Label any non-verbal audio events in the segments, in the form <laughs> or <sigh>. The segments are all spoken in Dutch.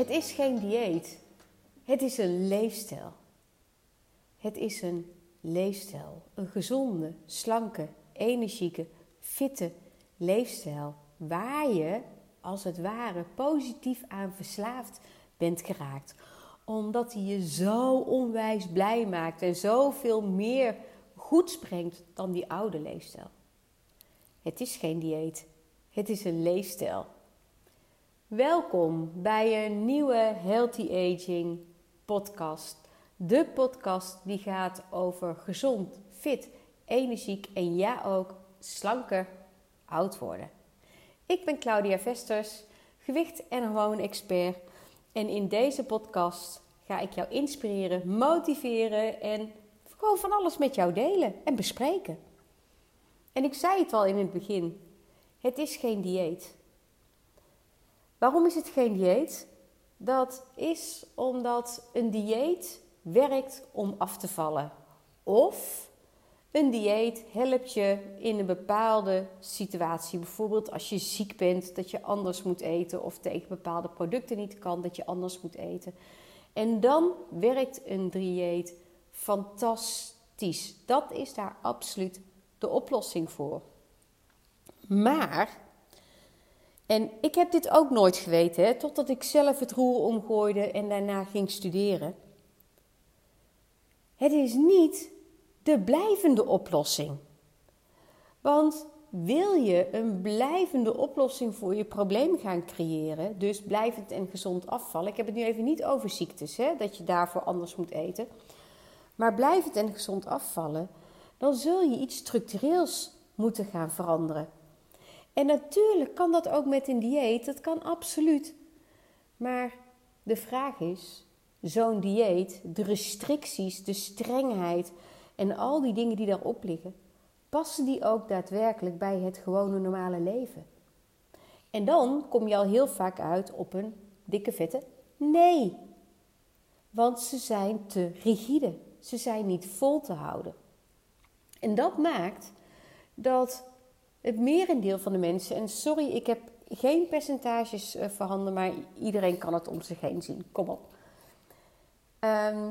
Het is geen dieet. Het is een leefstijl. Het is een leefstijl. Een gezonde, slanke, energieke, fitte leefstijl. Waar je als het ware positief aan verslaafd bent geraakt. Omdat hij je zo onwijs blij maakt en zoveel meer goeds brengt dan die oude leefstijl. Het is geen dieet. Het is een leefstijl. Welkom bij een nieuwe Healthy Aging podcast. De podcast die gaat over gezond, fit, energiek en ja ook slanker oud worden. Ik ben Claudia Vesters, gewicht- en hormoon-expert. En in deze podcast ga ik jou inspireren, motiveren en gewoon van alles met jou delen en bespreken. En ik zei het al in het begin: het is geen dieet. Waarom is het geen dieet? Dat is omdat een dieet werkt om af te vallen. Of een dieet helpt je in een bepaalde situatie. Bijvoorbeeld als je ziek bent, dat je anders moet eten. Of tegen bepaalde producten niet kan, dat je anders moet eten. En dan werkt een dieet fantastisch. Dat is daar absoluut de oplossing voor. Maar, en ik heb dit ook nooit geweten, totdat ik zelf het roer omgooide en daarna ging studeren. Het is niet de blijvende oplossing. Want wil je een blijvende oplossing voor je probleem gaan creëren, dus blijvend en gezond afvallen. Ik heb het nu even niet over ziektes, hè, dat je daarvoor anders moet eten. Maar blijvend en gezond afvallen, dan zul je iets structureels moeten gaan veranderen. En natuurlijk kan dat ook met een dieet, dat kan absoluut. Maar de vraag is: zo'n dieet, de restricties, de strengheid en al die dingen die daarop liggen, passen die ook daadwerkelijk bij het gewone normale leven? En dan kom je al heel vaak uit op een dikke vette nee. Want ze zijn te rigide. Ze zijn niet vol te houden. En dat maakt dat het merendeel van de mensen, en sorry, ik heb geen percentages uh, voorhanden, maar iedereen kan het om zich heen zien. Kom op. Ehm,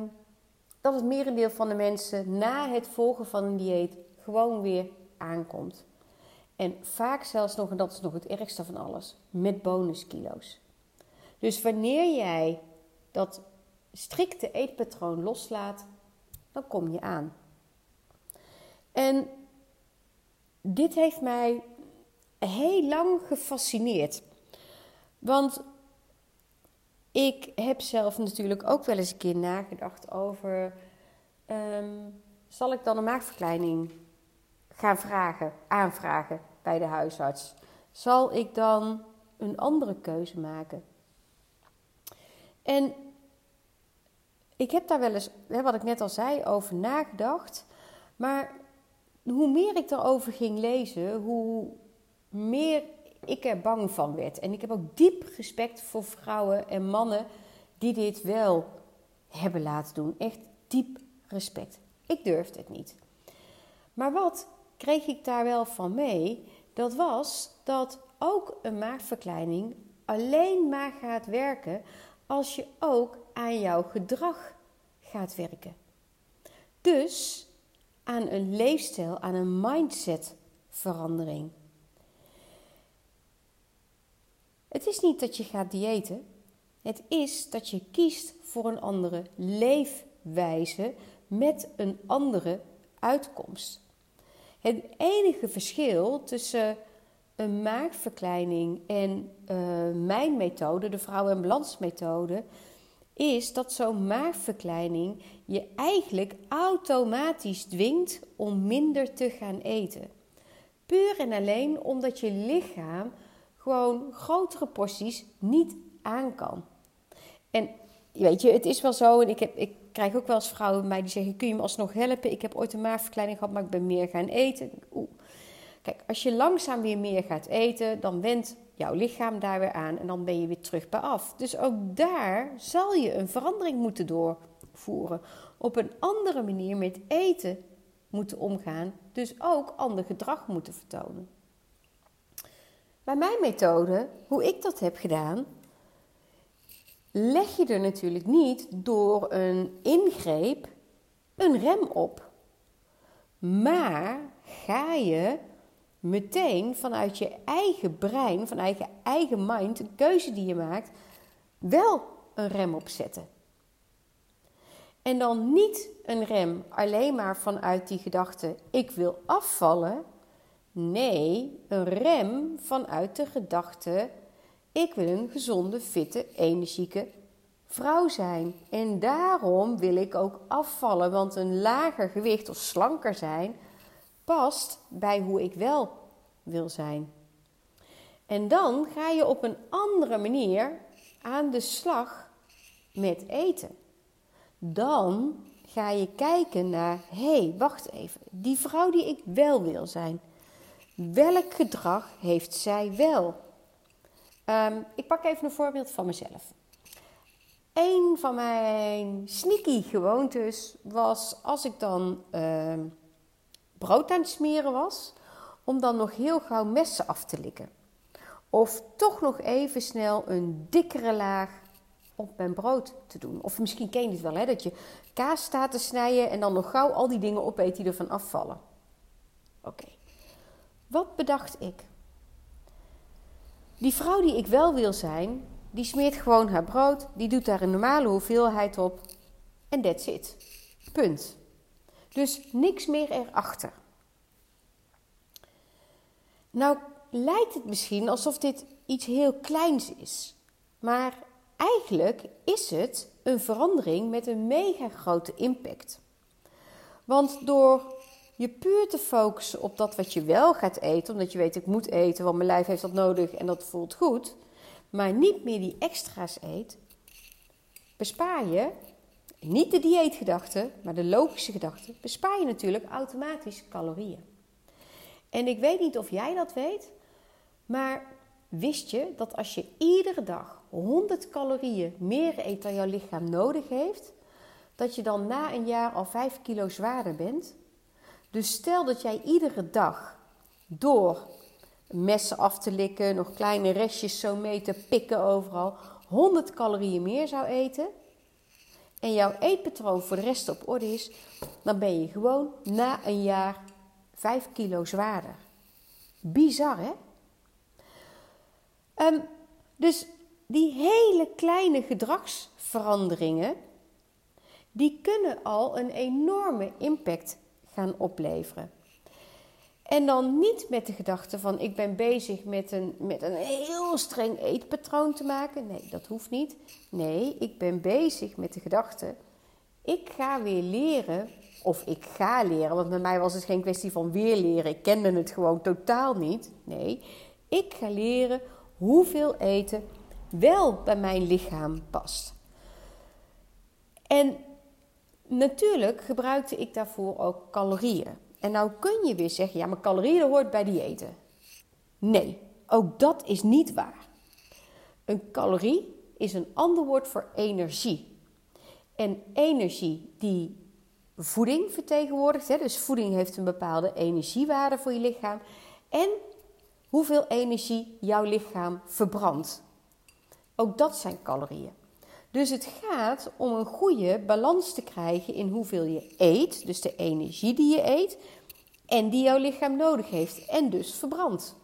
dat het merendeel van de mensen na het volgen van een dieet gewoon weer aankomt. En vaak zelfs nog, en dat is nog het ergste van alles, met bonuskilo's. Dus wanneer jij dat strikte eetpatroon loslaat, dan kom je aan. En dit heeft mij heel lang gefascineerd. Want ik heb zelf natuurlijk ook wel eens een keer nagedacht over: ehm, zal ik dan een maagverkleining gaan vragen, aanvragen bij de huisarts? Zal ik dan een andere keuze maken? En ik heb daar wel eens, wat ik net al zei, over nagedacht. Maar hoe meer ik erover ging lezen, hoe meer ik er bang van werd. En ik heb ook diep respect voor vrouwen en mannen die dit wel hebben laten doen. Echt diep respect. Ik durfde het niet. Maar wat kreeg ik daar wel van mee? Dat was dat ook een maagverkleining alleen maar gaat werken als je ook aan jouw gedrag gaat werken. Dus aan een leefstijl, aan een mindsetverandering. Het is niet dat je gaat diëten. Het is dat je kiest voor een andere leefwijze met een andere uitkomst. Het enige verschil tussen een maagverkleining en uh, mijn methode, de vrouw- en balansmethode, is dat zo'n maagverkleining je eigenlijk automatisch dwingt om minder te gaan eten. Puur en alleen omdat je lichaam gewoon grotere porties niet aan kan. En weet je, het is wel zo, en ik, heb, ik krijg ook wel eens vrouwen bij die zeggen: Kun je me alsnog helpen? Ik heb ooit een maagverkleining gehad, maar ik ben meer gaan eten. Oeh. Kijk, als je langzaam weer meer gaat eten, dan wendt jouw lichaam daar weer aan en dan ben je weer terug bij af. Dus ook daar zal je een verandering moeten doorvoeren. Op een andere manier met eten moeten omgaan, dus ook ander gedrag moeten vertonen. Bij mijn methode, hoe ik dat heb gedaan, leg je er natuurlijk niet door een ingreep een rem op. Maar ga je meteen vanuit je eigen brein, vanuit je eigen mind, een keuze die je maakt, wel een rem opzetten. En dan niet een rem alleen maar vanuit die gedachte: ik wil afvallen. Nee, een rem vanuit de gedachte: ik wil een gezonde, fitte, energieke vrouw zijn. En daarom wil ik ook afvallen, want een lager gewicht of slanker zijn past bij hoe ik wel wil zijn. En dan ga je op een andere manier aan de slag met eten. Dan ga je kijken naar, hé, hey, wacht even, die vrouw die ik wel wil zijn, welk gedrag heeft zij wel? Um, ik pak even een voorbeeld van mezelf. Een van mijn sneaky gewoontes was als ik dan uh, brood aan het smeren was, om dan nog heel gauw messen af te likken. Of toch nog even snel een dikkere laag op mijn brood te doen. Of misschien ken je het wel, hè, dat je kaas staat te snijden en dan nog gauw al die dingen opeet die ervan afvallen. Oké, wat bedacht ik? Die vrouw die ik wel wil zijn, die smeert gewoon haar brood, die doet daar een normale hoeveelheid op en that's it. Punt. Dus niks meer erachter. Nou lijkt het misschien alsof dit iets heel kleins is, maar eigenlijk is het een verandering met een mega grote impact. Want door je puur te focussen op dat wat je wel gaat eten, omdat je weet ik moet eten, want mijn lijf heeft dat nodig en dat voelt goed, maar niet meer die extra's eet, bespaar je niet de dieetgedachte, maar de logische gedachte, bespaar je natuurlijk automatisch calorieën. En ik weet niet of jij dat weet, maar wist je dat als je iedere dag 100 calorieën meer eet dan jouw lichaam nodig heeft, dat je dan na een jaar al 5 kilo zwaarder bent? Dus stel dat jij iedere dag door messen af te likken, nog kleine restjes zo mee te pikken overal, 100 calorieën meer zou eten en jouw eetpatroon voor de rest op orde is, dan ben je gewoon na een jaar 5 kilo zwaarder. Bizar, hè? Um, dus die hele kleine gedragsveranderingen, die kunnen al een enorme impact gaan opleveren. En dan niet met de gedachte van ik ben bezig met een, met een heel streng eetpatroon te maken. Nee, dat hoeft niet. Nee, ik ben bezig met de gedachte ik ga weer leren of ik ga leren. Want bij mij was het geen kwestie van weer leren. Ik kende het gewoon totaal niet. Nee, ik ga leren hoeveel eten wel bij mijn lichaam past. En natuurlijk gebruikte ik daarvoor ook calorieën. En nou kun je weer zeggen, ja, maar calorieën hoort bij diëten. Nee, ook dat is niet waar. Een calorie is een ander woord voor energie. En energie die voeding vertegenwoordigt, hè, dus voeding heeft een bepaalde energiewaarde voor je lichaam. En hoeveel energie jouw lichaam verbrandt. Ook dat zijn calorieën. Dus het gaat om een goede balans te krijgen in hoeveel je eet, dus de energie die je eet, en die jouw lichaam nodig heeft en dus verbrandt.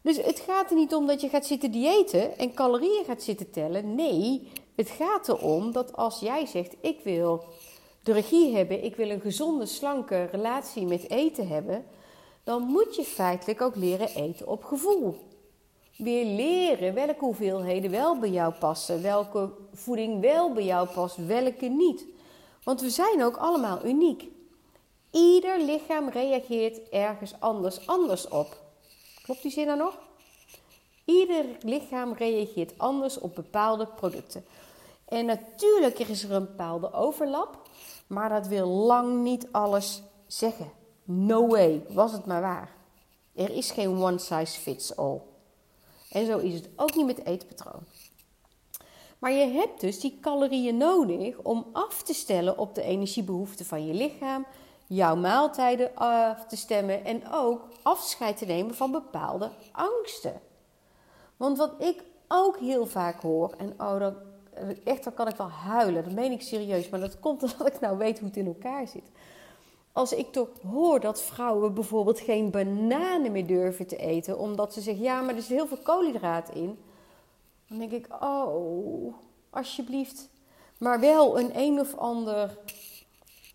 Dus het gaat er niet om dat je gaat zitten diëten en calorieën gaat zitten tellen. Nee, het gaat erom dat als jij zegt: Ik wil de regie hebben, ik wil een gezonde, slanke relatie met eten hebben, dan moet je feitelijk ook leren eten op gevoel. Weer leren welke hoeveelheden wel bij jou passen, welke voeding wel bij jou past, welke niet. Want we zijn ook allemaal uniek. Ieder lichaam reageert ergens anders anders op. Klopt die zin dan nog? Ieder lichaam reageert anders op bepaalde producten. En natuurlijk is er een bepaalde overlap, maar dat wil lang niet alles zeggen. No way, was het maar waar. Er is geen one size fits all. En zo is het ook niet met eetpatroon. Maar je hebt dus die calorieën nodig om af te stellen op de energiebehoeften van je lichaam, jouw maaltijden af te stemmen en ook afscheid te nemen van bepaalde angsten. Want wat ik ook heel vaak hoor, en oh, echt, dan kan ik wel huilen. Dat meen ik serieus. Maar dat komt <laughs> omdat ik nou weet hoe het in elkaar zit. Als ik toch hoor dat vrouwen bijvoorbeeld geen bananen meer durven te eten, omdat ze zeggen: ja, maar er is heel veel koolhydraat in. Dan denk ik: oh, alsjeblieft. Maar wel een een of ander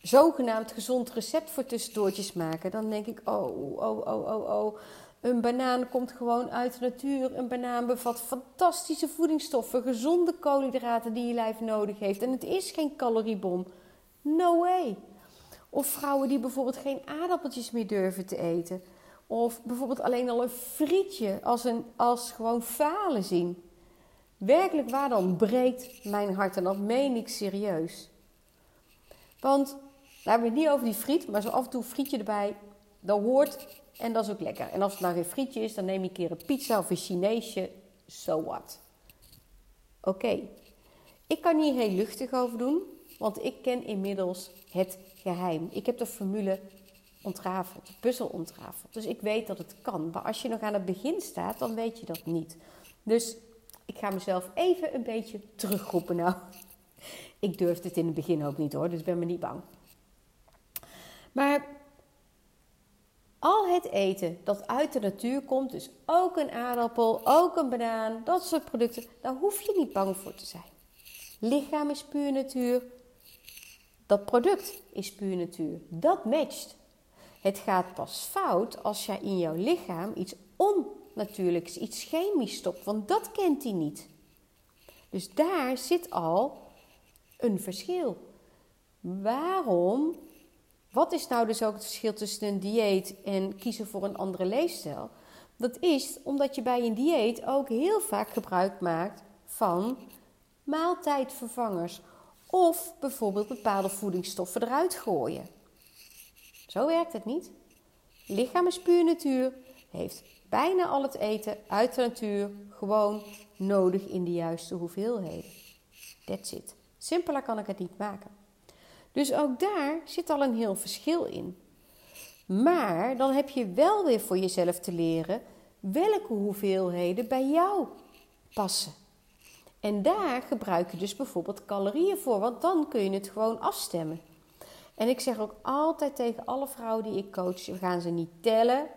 zogenaamd gezond recept voor tussendoortjes maken. Dan denk ik: oh, oh, oh, oh, oh. Een banaan komt gewoon uit de natuur. Een banaan bevat fantastische voedingsstoffen, gezonde koolhydraten die je lijf nodig heeft. En het is geen caloriebom. No way. Of vrouwen die bijvoorbeeld geen aardappeltjes meer durven te eten. Of bijvoorbeeld alleen al een frietje als, een, als gewoon falen zien. Werkelijk waar dan breekt mijn hart en dat meen ik serieus. Want, daar hebben we het niet over die friet, maar zo af en toe frietje erbij, dat hoort en dat is ook lekker. En als het nou geen frietje is, dan neem je een keer een pizza of een Chineesje, so what. Oké, ik kan hier heel luchtig over doen, want ik ken inmiddels het geheim. Ik heb de formule ontrafeld, de puzzel ontrafeld. Dus ik weet dat het kan. Maar als je nog aan het begin staat, dan weet je dat niet. Dus ik ga mezelf even een beetje terugroepen nou. <laughs> Ik durfde het in het begin ook niet hoor, dus ben me niet bang. Maar al het eten dat uit de natuur komt, dus ook een aardappel, ook een banaan, dat soort producten, daar hoef je niet bang voor te zijn. Lichaam is puur natuur, dat product is puur natuur. Dat matcht. Het gaat pas fout als jij in jouw lichaam iets onnatuurlijks, iets chemisch stopt, want dat kent hij niet. Dus daar zit al een verschil. Waarom? Wat is nou dus ook het verschil tussen een dieet en kiezen voor een andere leefstijl? Dat is omdat je bij een dieet ook heel vaak gebruik maakt van maaltijdvervangers of bijvoorbeeld bepaalde voedingsstoffen eruit gooien. Zo werkt het niet. Lichaam is puur natuur, heeft bijna al het eten uit de natuur gewoon nodig in de juiste hoeveelheden. That's it. Simpeler kan ik het niet maken. Dus ook daar zit al een heel verschil in. Maar dan heb je wel weer voor jezelf te leren welke hoeveelheden bij jou passen. En daar gebruik je dus bijvoorbeeld calorieën voor, want dan kun je het gewoon afstemmen. En ik zeg ook altijd tegen alle vrouwen die ik coach: we gaan ze niet tellen.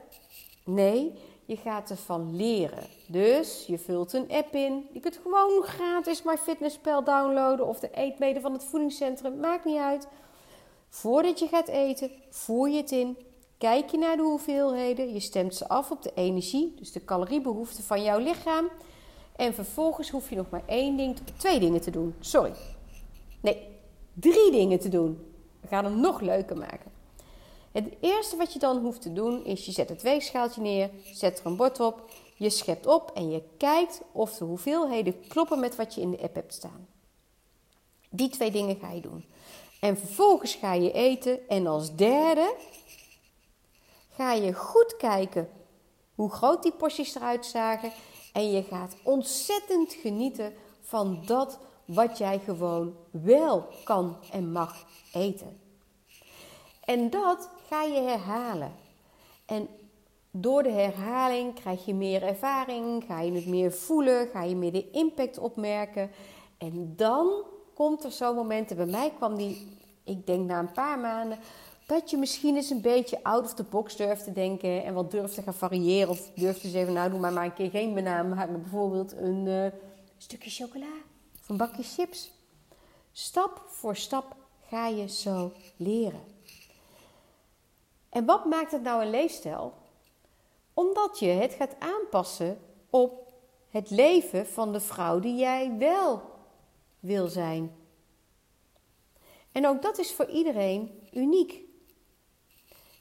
Nee, je gaat ervan leren. Dus je vult een app in. Je kunt gewoon gratis MyFitnessPal downloaden of de eetmede van het voedingscentrum. Maakt niet uit. Voordat je gaat eten, voer je het in. Kijk je naar de hoeveelheden. Je stemt ze af op de energie, dus de caloriebehoeften van jouw lichaam. En vervolgens hoef je nog maar één ding, twee dingen te doen. Sorry. Nee, drie dingen te doen. We gaan hem nog leuker maken. Het eerste wat je dan hoeft te doen is je zet het weegschaaltje neer, zet er een bord op, je schept op en je kijkt of de hoeveelheden kloppen met wat je in de app hebt staan. Die twee dingen ga je doen. En vervolgens ga je eten en als derde ga je goed kijken hoe groot die porties eruit zagen en je gaat ontzettend genieten van dat wat jij gewoon wel kan en mag eten. En dat ga je herhalen. En door de herhaling krijg je meer ervaring, ga je het meer voelen, ga je meer de impact opmerken. En dan komt er zo'n moment, en bij mij kwam die, ik denk na een paar maanden, dat je misschien eens een beetje out of the box durft te denken en wat durft te gaan variëren. Of durft te zeggen, nou doe maar maar een keer geen banaan, maar bijvoorbeeld een uh, stukje chocola of een bakje chips. Stap voor stap ga je zo leren. En wat maakt het nou een leefstijl? Omdat je het gaat aanpassen op het leven van de vrouw die jij wel wil zijn. En ook dat is voor iedereen uniek.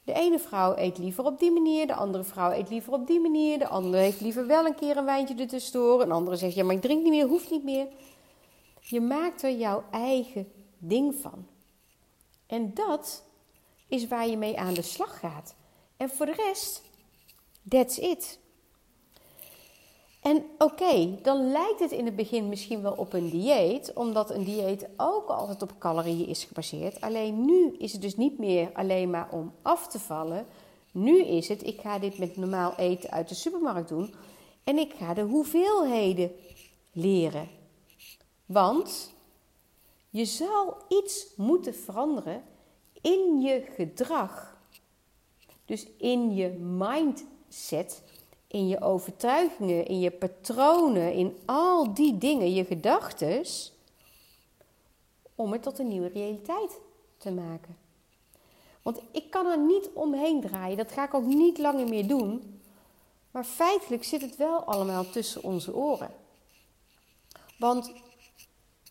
De ene vrouw eet liever op die manier, de andere vrouw eet liever op die manier, de andere heeft liever wel een keer een wijntje ertussendoor, een andere zegt ja, maar ik drink niet meer, hoeft niet meer. Je maakt er jouw eigen ding van. En dat is waar je mee aan de slag gaat. En voor de rest, that's it. En oké, dan lijkt het in het begin misschien wel op een dieet, omdat een dieet ook altijd op calorieën is gebaseerd. Alleen nu is het dus niet meer alleen maar om af te vallen. Nu is het, ik ga dit met normaal eten uit de supermarkt doen en ik ga de hoeveelheden leren. Want je zal iets moeten veranderen in je gedrag. Dus in je mindset, in je overtuigingen, in je patronen, in al die dingen, je gedachten, om het tot een nieuwe realiteit te maken. Want ik kan er niet omheen draaien, dat ga ik ook niet langer meer doen. Maar feitelijk zit het wel allemaal tussen onze oren. Want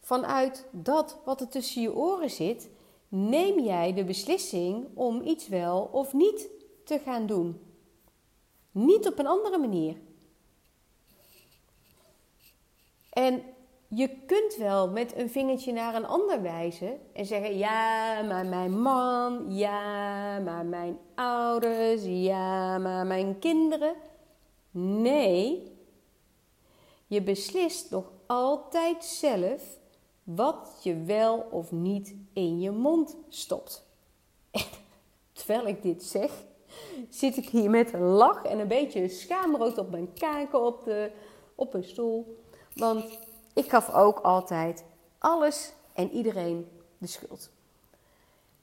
vanuit dat wat er tussen je oren zit, neem jij de beslissing om iets wel of niet te gaan doen. Niet op een andere manier. En je kunt wel met een vingertje naar een ander wijzen en zeggen: Ja, maar mijn man, ja, maar mijn ouders, ja, maar mijn kinderen. Nee, je beslist nog altijd zelf wat je wel of niet in je mond stopt. <laughs> terwijl ik dit zeg, zit ik hier met een lach en een beetje schaamrood op mijn kaken op, de, op een stoel. Want ik gaf ook altijd alles en iedereen de schuld.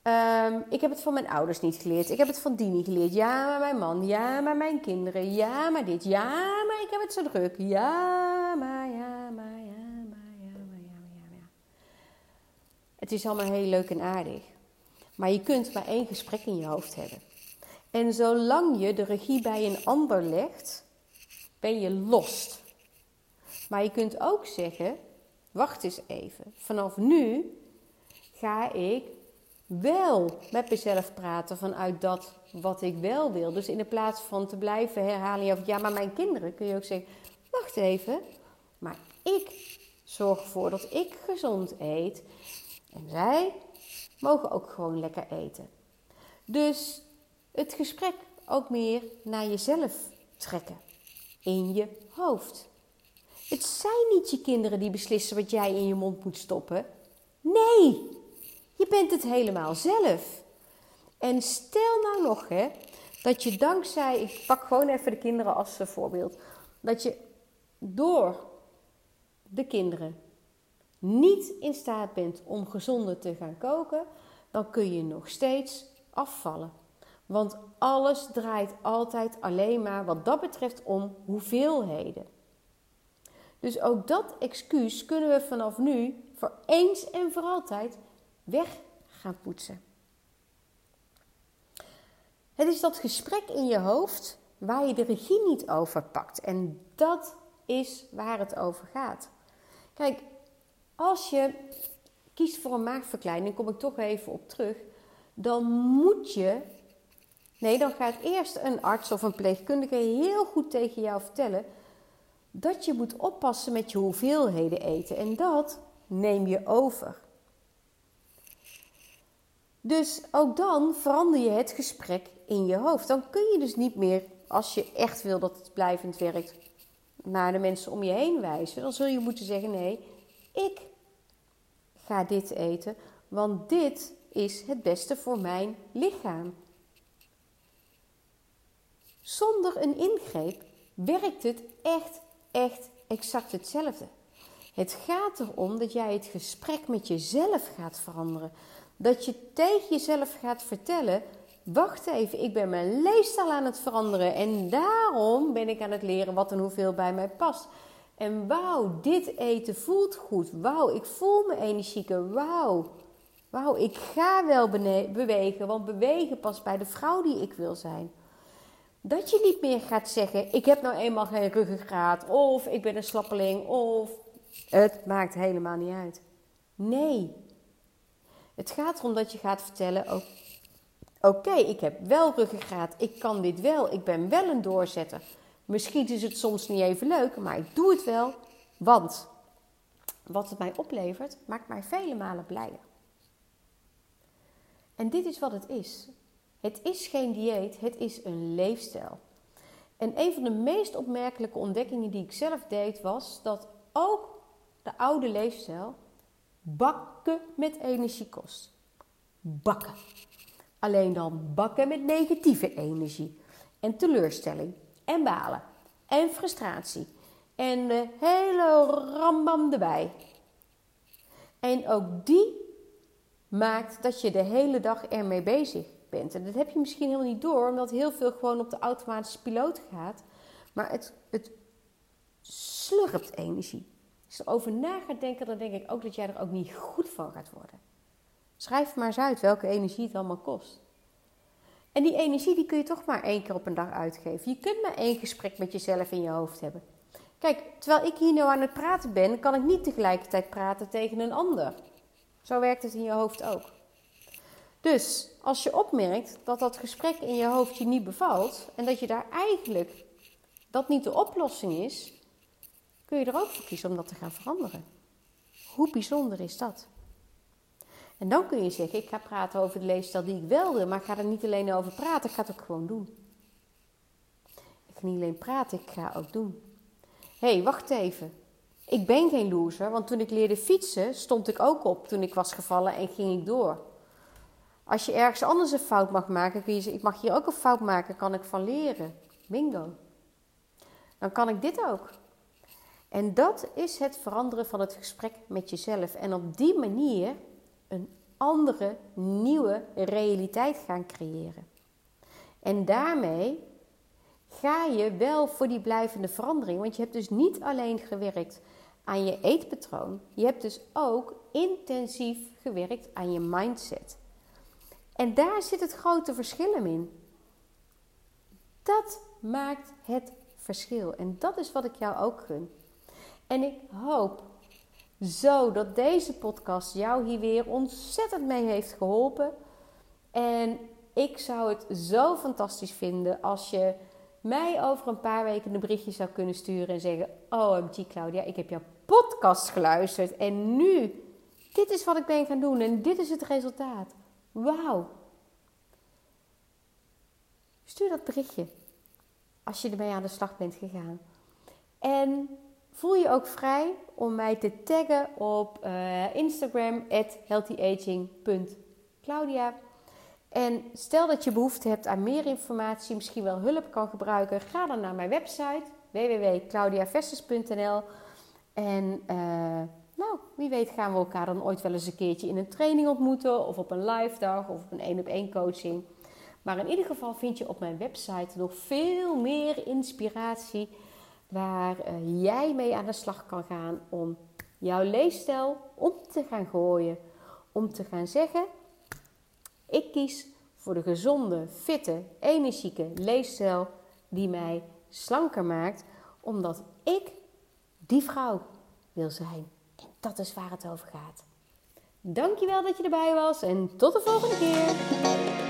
Ehm, ik heb het van mijn ouders niet geleerd. Ik heb het van die niet geleerd. Ja, maar mijn man. Ja, maar mijn kinderen. Ja, maar dit. Ja, maar ik heb het zo druk. Ja, maar, ja, maar, ja, maar, ja, maar, ja, maar, ja, Het is allemaal heel leuk en aardig. Maar je kunt maar één gesprek in je hoofd hebben. En zolang je de regie bij een ander legt, ben je lost. Maar je kunt ook zeggen: wacht eens even. Vanaf nu ga ik wel met mezelf praten vanuit dat wat ik wel wil. Dus in plaats van te blijven herhalen over ja, maar mijn kinderen, kun je ook zeggen: wacht even, maar ik zorg ervoor dat ik gezond eet en zij mogen ook gewoon lekker eten. Dus het gesprek ook meer naar jezelf trekken in je hoofd. Het zijn niet je kinderen die beslissen wat jij in je mond moet stoppen. Nee, je bent het helemaal zelf. En stel nou nog hè, dat je dankzij, ik pak gewoon even de kinderen als voorbeeld, dat je door de kinderen niet in staat bent om gezonder te gaan koken, dan kun je nog steeds afvallen. Want alles draait altijd alleen maar wat dat betreft om hoeveelheden. Dus ook dat excuus kunnen we vanaf nu voor eens en voor altijd weg gaan poetsen. Het is dat gesprek in je hoofd waar je de regie niet over pakt. En dat is waar het over gaat. Kijk, als je kiest voor een maagverkleining, kom ik toch even op terug, dan moet je. Nee, dan gaat eerst een arts of een pleegkundige heel goed tegen jou vertellen dat je moet oppassen met je hoeveelheden eten. En dat neem je over. Dus ook dan verander je het gesprek in je hoofd. Dan kun je dus niet meer, als je echt wil dat het blijvend werkt, naar de mensen om je heen wijzen. Dan zul je moeten zeggen: nee, ik ga dit eten, want dit is het beste voor mijn lichaam. Zonder een ingreep werkt het echt echt exact hetzelfde. Het gaat erom dat jij het gesprek met jezelf gaat veranderen. Dat je tegen jezelf gaat vertellen: wacht even, ik ben mijn leefstijl aan het veranderen en daarom ben ik aan het leren wat en hoeveel bij mij past. En wauw, dit eten voelt goed. Wauw, ik voel me energieker. Wauw, wauw, ik ga wel bewegen, want bewegen past bij de vrouw die ik wil zijn. Dat je niet meer gaat zeggen: Ik heb nou eenmaal geen ruggengraat, of ik ben een slappeling, of het maakt helemaal niet uit. Nee. Het gaat erom dat je gaat vertellen: Oké, ik heb wel ruggengraat, ik kan dit wel, ik ben wel een doorzetter. Misschien is het soms niet even leuk, maar ik doe het wel, want wat het mij oplevert, maakt mij vele malen blijer. En dit is wat het is. Het is geen dieet, het is een leefstijl. En een van de meest opmerkelijke ontdekkingen die ik zelf deed was dat ook de oude leefstijl bakken met energie kost. Bakken. Alleen dan bakken met negatieve energie en teleurstelling en balen en frustratie en de hele rambam erbij. En ook die maakt dat je de hele dag ermee bezig En dat heb je misschien helemaal niet door, omdat heel veel gewoon op de automatische piloot gaat. Maar het, het slurpt energie. Als je erover na gaat denken, dan denk ik ook dat jij er ook niet goed van gaat worden. Schrijf maar eens uit welke energie het allemaal kost. En die energie die kun je toch maar één keer op een dag uitgeven. Je kunt maar één gesprek met jezelf in je hoofd hebben. Kijk, terwijl ik hier nu aan het praten ben, kan ik niet tegelijkertijd praten tegen een ander. Zo werkt het in je hoofd ook. Dus als je opmerkt dat dat gesprek in je hoofd je niet bevalt en dat je daar eigenlijk dat niet de oplossing is, kun je er ook voor kiezen om dat te gaan veranderen. Hoe bijzonder is dat? En dan kun je zeggen: Ik ga praten over de leefstijl die ik wilde, maar ik ga er niet alleen over praten, ik ga het ook gewoon doen. Ik ga niet alleen praten, ik ga ook doen. Hé, hey, wacht even. Ik ben geen loser, want toen ik leerde fietsen, stond ik ook op toen ik was gevallen en ging ik door. Als je ergens anders een fout mag maken, kun je zeggen: Ik mag hier ook een fout maken, kan ik van leren. Bingo. Dan kan ik dit ook. En dat is het veranderen van het gesprek met jezelf. En op die manier een andere, nieuwe realiteit gaan creëren. En daarmee ga je wel voor die blijvende verandering. Want je hebt dus niet alleen gewerkt aan je eetpatroon, je hebt dus ook intensief gewerkt aan je mindset. En daar zit het grote verschil in. Dat maakt het verschil. En dat is wat ik jou ook gun. En ik hoop zo dat deze podcast jou hier weer ontzettend mee heeft geholpen. En ik zou het zo fantastisch vinden als je mij over een paar weken een berichtje zou kunnen sturen en zeggen: OMG Claudia, ik heb jouw podcast geluisterd en nu, dit is wat ik ben gaan doen en dit is het resultaat. Wauw. Stuur dat berichtje als je ermee aan de slag bent gegaan. En voel je ook vrij om mij te taggen op uh, Instagram healthyaging.claudia. En stel dat je behoefte hebt aan meer informatie, misschien wel hulp kan gebruiken, ga dan naar mijn website www.claudiavesters.nl. En uh, nou, wie weet gaan we elkaar dan ooit wel eens een keertje in een training ontmoeten, of op een live dag, of op een één op één coaching. Maar in ieder geval vind je op mijn website nog veel meer inspiratie waar uh, jij mee aan de slag kan gaan om jouw leefstijl om te gaan gooien. Om te gaan zeggen: ik kies voor de gezonde, fitte, energieke leefstijl die mij slanker maakt, omdat ik die vrouw wil zijn. Dat is waar het over gaat. Dankjewel dat je erbij was en tot de volgende keer.